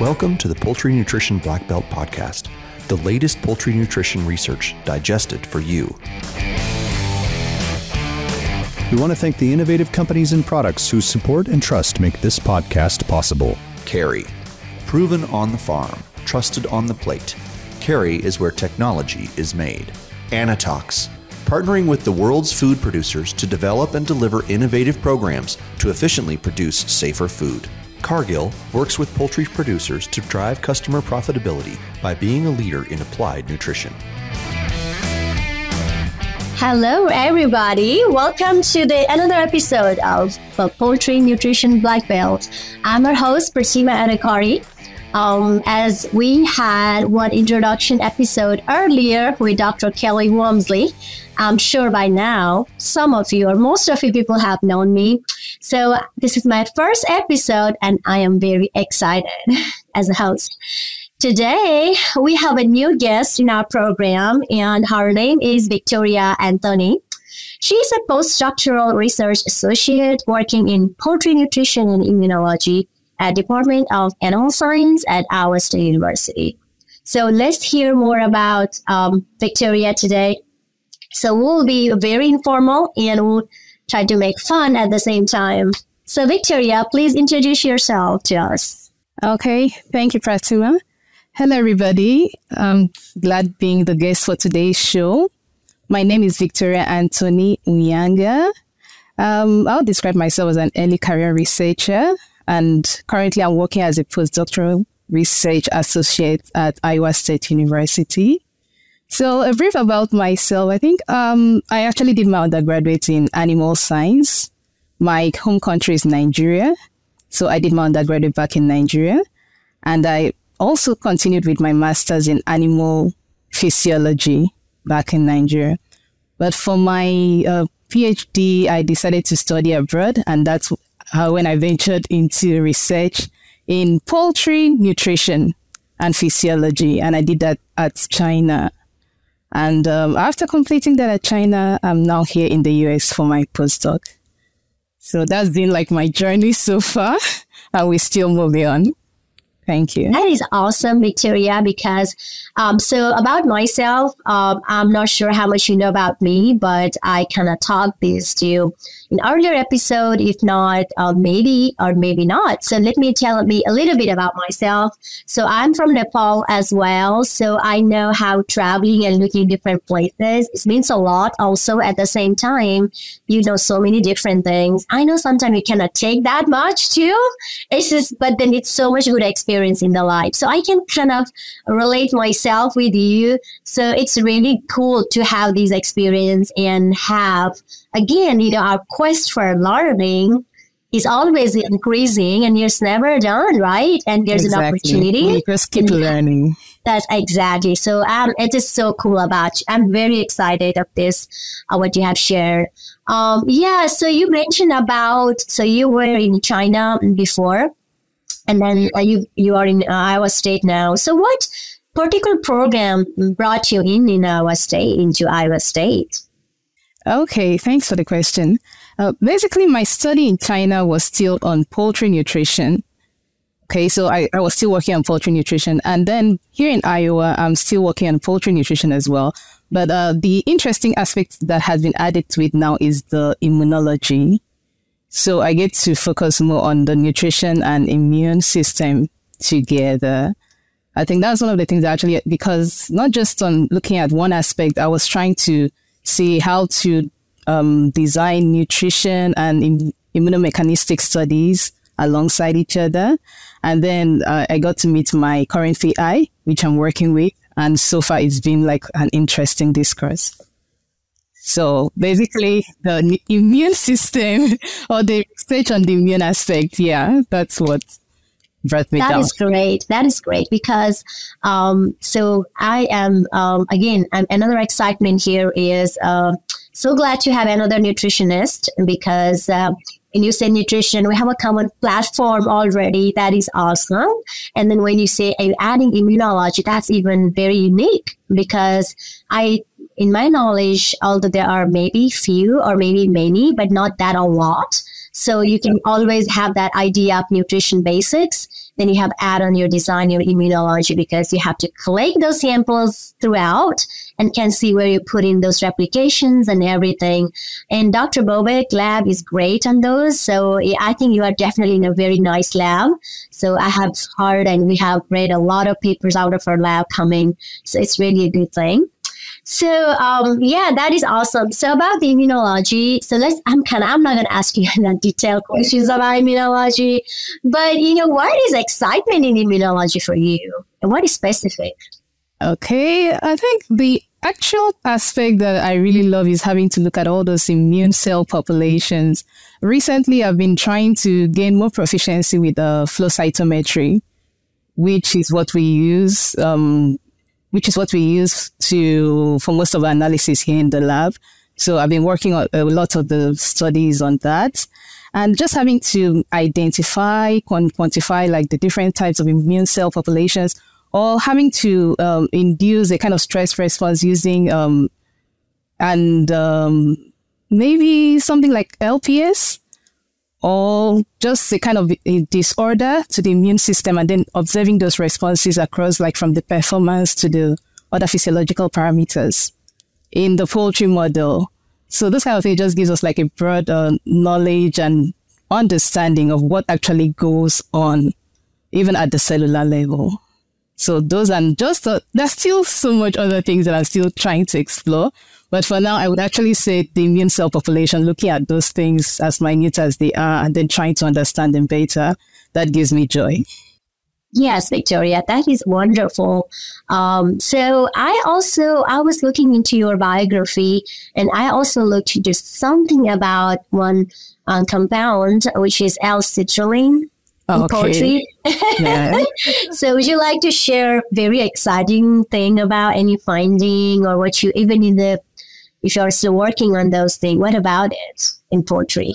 Welcome to the Poultry Nutrition Black Belt Podcast, the latest poultry nutrition research digested for you. We want to thank the innovative companies and products whose support and trust make this podcast possible. Kerry, proven on the farm, trusted on the plate. Kerry is where technology is made. Anitox, partnering with the world's food producers to develop and deliver innovative programs to efficiently produce safer food. Cargill works with poultry producers to drive customer profitability by being a leader in applied nutrition. Hello, everybody. Welcome to the another episode of the Poultry Nutrition Black Belt. I'm your host, Pratima Adhikari. Um, as we had one introduction episode earlier with Dr. Kelly Walmsley, I'm sure by now some of you or most of you people have known me. So this is my first episode and I am very excited as a host. Today, we have a new guest in our program, and her name is Victoria Anthony. She's a postdoctoral research associate working in poultry nutrition and immunology at Department of Animal Science at Iowa State University. So let's hear more about um, Victoria today. So we'll be very informal and we'll try to make fun at the same time. So Victoria, please introduce yourself to us. Okay, thank you, Pratima. Hello, everybody. I'm glad being the guest for today's show. My name is Victoria Anthony Uyanga. Um, I'll describe myself as an early career researcher and currently I'm working as a postdoctoral research associate at Iowa State University. So a brief about myself. I think um, I actually did my undergraduate in animal science. My home country is Nigeria. So I did my undergraduate back in Nigeria. And I also continued with my master's in animal physiology back in Nigeria. But for my uh, PhD, I decided to study abroad, and that's uh, when I ventured into research in poultry nutrition and physiology, and I did that at China. And um, after completing that at China, I'm now here in the US for my postdoc. So that's been like my journey so far, and we're still moving on. Thank you. That is awesome, Victoria, because um, so about myself, um, I'm not sure how much you know about me, but I kind of talked this to you in earlier episode, if not, uh, maybe or maybe not. So let me tell me a little bit about myself. So I'm from Nepal as well. So I know how traveling and looking different places, it means a lot. Also at the same time, you know so many different things. I know sometimes you cannot take that much too. It's just, but then it's so much good experience in the life. So I can kind of relate myself with you. So it's really cool to have this experience and have again, you know, our quest for learning is always increasing and it's never done, right? And there's exactly. an opportunity. We just keep learning. That's exactly. So um, it is so cool about you. I'm very excited of this, uh, what you have shared. Um, yeah, so you mentioned about, so you were in China before, and then uh, you, you are in Iowa State now. So what particular program brought you in in Iowa State, into Iowa State? Okay, thanks for the question. Uh, basically, my study in China was still on poultry nutrition. Okay, so I, I was still working on poultry nutrition. And then here in Iowa, I'm still working on poultry nutrition as well. But uh, the interesting aspect that has been added to it now is the immunology. So I get to focus more on the nutrition and immune system together. I think that's one of the things actually, because not just on looking at one aspect, I was trying to see how to um, design nutrition and Im- immunomechanistic studies alongside each other. And then uh, I got to meet my current PI, which I'm working with. And so far, it's been like an interesting discourse. So basically, the immune system or the research on the immune aspect, yeah, that's what brought me that down. That is great. That is great because um, so I am um, again I'm, another excitement here is uh, so glad to have another nutritionist because. Uh, when you say nutrition, we have a common platform already. That is awesome. And then when you say adding immunology, that's even very unique because I in my knowledge, although there are maybe few or maybe many, but not that a lot. So you can always have that idea of nutrition basics. Then you have add on your design, your immunology, because you have to collect those samples throughout and can see where you put in those replications and everything. And Dr. Bobeck lab is great on those. So I think you are definitely in a very nice lab. So I have heard and we have read a lot of papers out of our lab coming. So it's really a good thing. So um, yeah, that is awesome. So about the immunology, so let's. I'm kind of. I'm not going to ask you any detailed questions about immunology, but you know, what is excitement in immunology for you, and what is specific? Okay, I think the actual aspect that I really love is having to look at all those immune cell populations. Recently, I've been trying to gain more proficiency with uh, flow cytometry, which is what we use um, which is what we use to for most of our analysis here in the lab. So I've been working on a lot of the studies on that and just having to identify, quantify like the different types of immune cell populations or having to um, induce a kind of stress response using um, and um, maybe something like LPS or just a kind of a disorder to the immune system and then observing those responses across like from the performance to the other physiological parameters in the poultry model. So this kind of thing just gives us like a broad uh, knowledge and understanding of what actually goes on even at the cellular level. So those and just uh, there's still so much other things that I'm still trying to explore. But for now, I would actually say the immune cell population, looking at those things as minute as they are and then trying to understand them better, that gives me joy. Yes, Victoria, that is wonderful. Um, so I also I was looking into your biography, and I also looked into something about one uh, compound, which is L-citrulline. Oh, okay. poultry. Yeah. so would you like to share very exciting thing about any finding or what you even in the if you're still working on those things, what about it in poetry?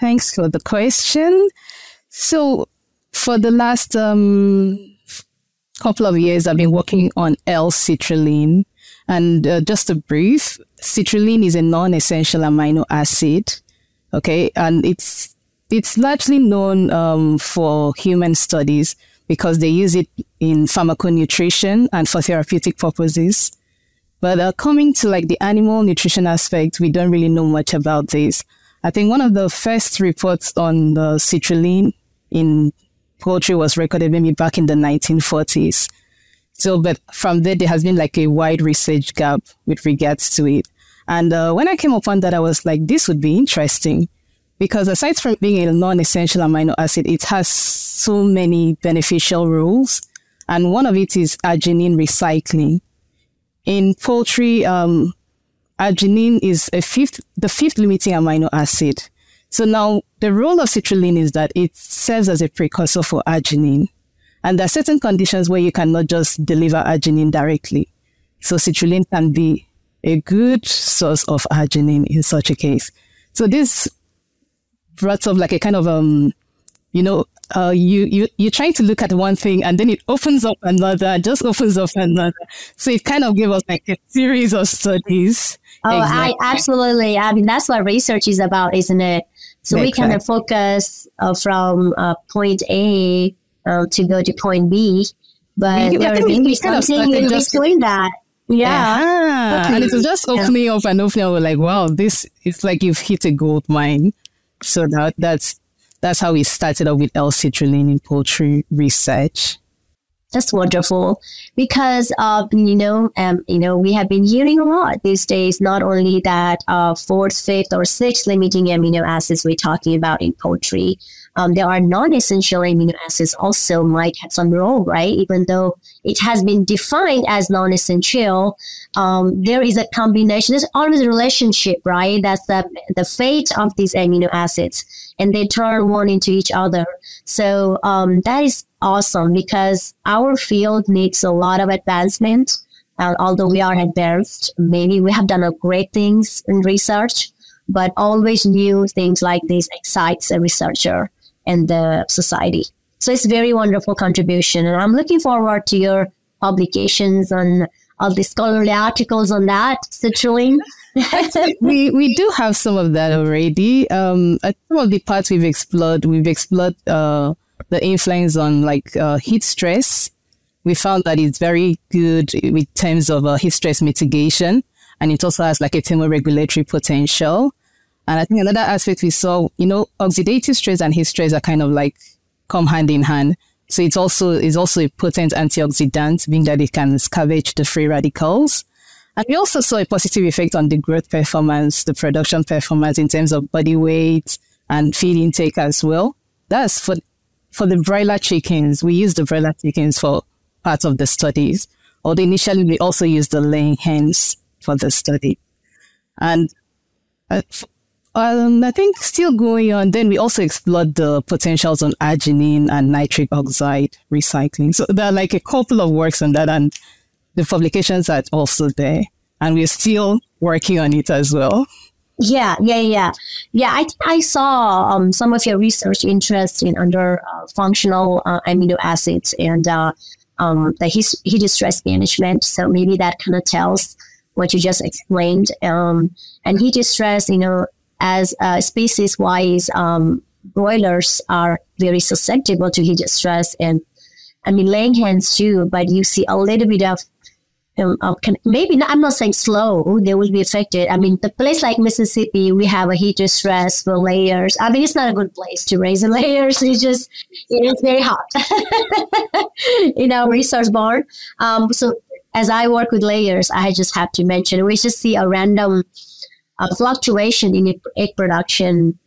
Thanks for the question. So, for the last um, couple of years, I've been working on L-citrulline. And uh, just a brief, citrulline is a non-essential amino acid. Okay, and it's it's largely known um, for human studies because they use it in pharmaconutrition and for therapeutic purposes. But uh, coming to like the animal nutrition aspect, we don't really know much about this. I think one of the first reports on the citrulline in poultry was recorded maybe back in the 1940s. So, but from there, there has been like a wide research gap with regards to it. And uh, when I came upon that, I was like, this would be interesting because aside from being a non-essential amino acid, it has so many beneficial roles. And one of it is arginine recycling in poultry, um, arginine is a fifth, the fifth limiting amino acid. So now the role of citrulline is that it serves as a precursor for arginine. And there are certain conditions where you cannot just deliver arginine directly. So citrulline can be a good source of arginine in such a case. So this brought up like a kind of um you know, uh, you, you, you're trying to look at one thing and then it opens up another, just opens up another. So it kind of gave us like a series of studies. Oh, exactly. I absolutely. I mean, that's what research is about, isn't it? So we kind of focus uh, from uh, point A uh, to go to point B, but we, there be something in between that. Yeah. yeah. Okay. And it was just opening yeah. up and opening up. We're like, wow, this is like you've hit a gold mine. So that that's that's how we started off with L-citrulline in poultry research. That's wonderful because uh, you know um, you know we have been hearing a lot these days. Not only that uh, fourth, fifth, or sixth limiting amino acids we're talking about in poultry, um, there are non-essential amino acids also might have some role, right? Even though it has been defined as non-essential, um, there is a combination. There's always a relationship, right? That's the the fate of these amino acids, and they turn one into each other. So um, that is awesome because our field needs a lot of advancement. Uh, although we are advanced, maybe we have done great things in research, but always new things like this excites a researcher and the society. So it's very wonderful contribution. And I'm looking forward to your publications on all the scholarly articles on that, citrulline. We we do have some of that already. Um, some of the parts we've explored, we've explored uh, the influence on like uh, heat stress. We found that it's very good in terms of uh, heat stress mitigation, and it also has like a thermoregulatory potential. And I think another aspect we saw, you know, oxidative stress and heat stress are kind of like come hand in hand. So it's also is also a potent antioxidant, being that it can scavenge the free radicals. And we also saw a positive effect on the growth performance, the production performance in terms of body weight and feed intake as well. That's for for the broiler chickens. We use the broiler chickens for part of the studies. Although initially we also used the laying hens for the study. And uh, um, I think still going on. Then we also explored the potentials on arginine and nitric oxide recycling. So there are like a couple of works on that, and the publications are also there, and we're still working on it as well. Yeah, yeah, yeah, yeah. I think I saw um, some of your research interest in under uh, functional uh, amino acids and uh, um, the heat, heat stress management. So maybe that kind of tells what you just explained. Um, and heat stress, you know, as uh, species wise, um, broilers are very susceptible to heat stress and I mean laying hens too, but you see a little bit of um, uh, can, maybe not, I'm not saying slow, they will be affected. I mean, the place like Mississippi, we have a heat stress for layers. I mean, it's not a good place to raise the layers. It's just, it is very hot in our resource barn. Um, so as I work with layers, I just have to mention, we just see a random a fluctuation in egg production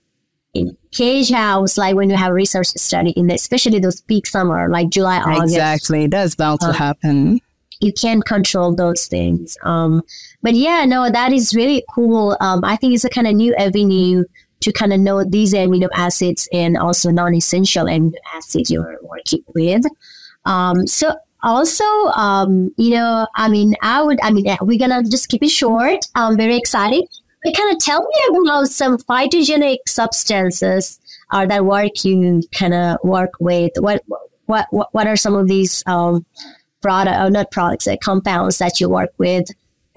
in cage house, like when you have research study in especially those peak summer, like July, August. Exactly, that's bound to uh, happen. You can't control those things. Um, but yeah, no, that is really cool. Um, I think it's a kind of new avenue to kind of know these amino acids and also non-essential amino acids you're working with. Um, so also, um, you know, I mean, I would, I mean, we're gonna just keep it short. I'm very excited But kind of tell me about some phytogenic substances uh, that work you kind of work with. What what what are some of these um, product or uh, not products, uh, compounds that you work with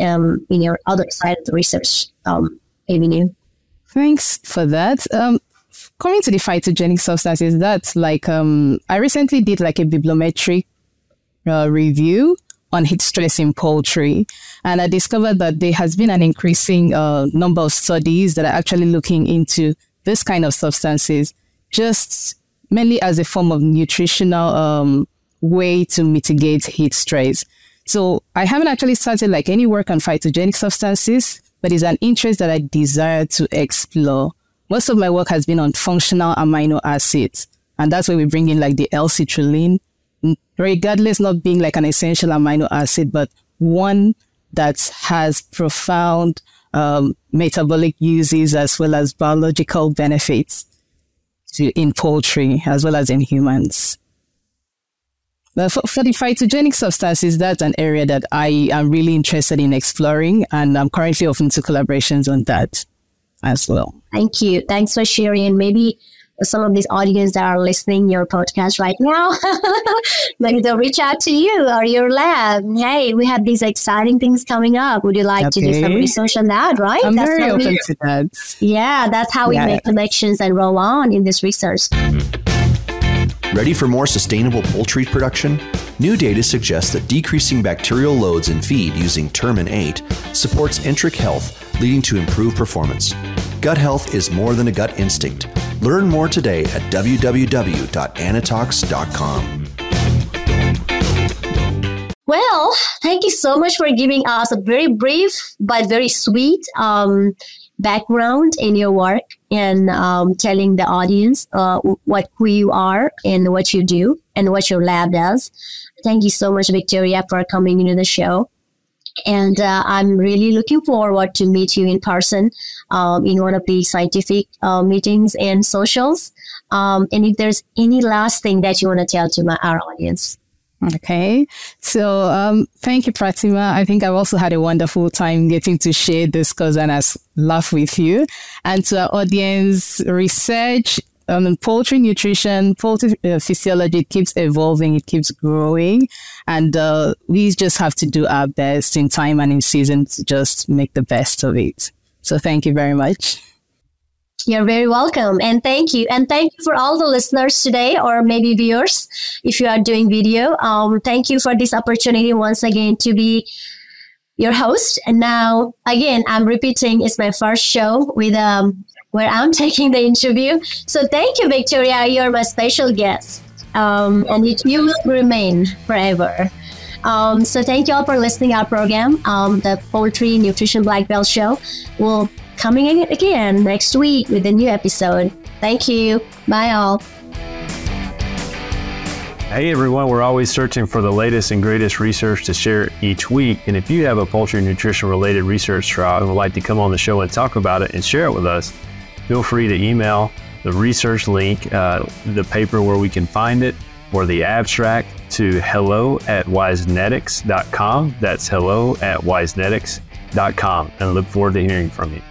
um, in your other side of the research um, avenue? Thanks for that. Um, coming to the phytogenic substances, that's like um, I recently did like a bibliometric uh, review on heat stress in poultry. And I discovered that there has been an increasing uh, number of studies that are actually looking into this kind of substances just mainly as a form of nutritional um, way to mitigate heat stress. So I haven't actually started like any work on phytogenic substances, but it's an interest that I desire to explore. Most of my work has been on functional amino acids, and that's where we bring in like the L-citrulline, regardless not being like an essential amino acid, but one that has profound um, metabolic uses as well as biological benefits to, in poultry as well as in humans. But for, for the phytogenic substances, that's an area that I am really interested in exploring, and I'm currently open to collaborations on that as well. Thank you. Thanks for sharing. Maybe some of these audience that are listening your podcast right now, maybe they'll reach out to you or your lab. Hey, we have these exciting things coming up. Would you like okay. to do some research on that? Right? I'm that's very open we, to that. Yeah, that's how we yeah. make connections and roll on in this research. Ready for more sustainable poultry production? New data suggests that decreasing bacterial loads in feed using Termin 8 supports enteric health, leading to improved performance. Gut health is more than a gut instinct. Learn more today at www.anitox.com. Well, thank you so much for giving us a very brief but very sweet um, background in your work and um, telling the audience uh, what who you are and what you do and what your lab does. Thank you so much, Victoria, for coming into the show. And uh, I'm really looking forward to meet you in person um, in one of the scientific uh, meetings and socials. Um, and if there's any last thing that you want to tell to my, our audience. Okay. So, um, thank you, Pratima. I think I've also had a wonderful time getting to share this cause and as laugh with you. And to our audience, research um, poultry nutrition, poultry uh, physiology keeps evolving, it keeps growing, and uh, we just have to do our best in time and in season to just make the best of it. So thank you very much. You're very welcome. And thank you. And thank you for all the listeners today, or maybe viewers, if you are doing video. Um, thank you for this opportunity once again to be your host. And now, again, I'm repeating, it's my first show with um, where I'm taking the interview. So thank you, Victoria. You're my special guest. Um, and it, you will remain forever. Um, so thank you all for listening our program, um, the Poultry Nutrition Black Belt Show. We'll coming in again next week with a new episode. Thank you. Bye all. Hey everyone, we're always searching for the latest and greatest research to share each week. And if you have a poultry nutrition related research trial and would like to come on the show and talk about it and share it with us, feel free to email the research link, uh, the paper where we can find it, or the abstract to hello at wisenetics.com. That's hello at wisenetics.com. And I look forward to hearing from you.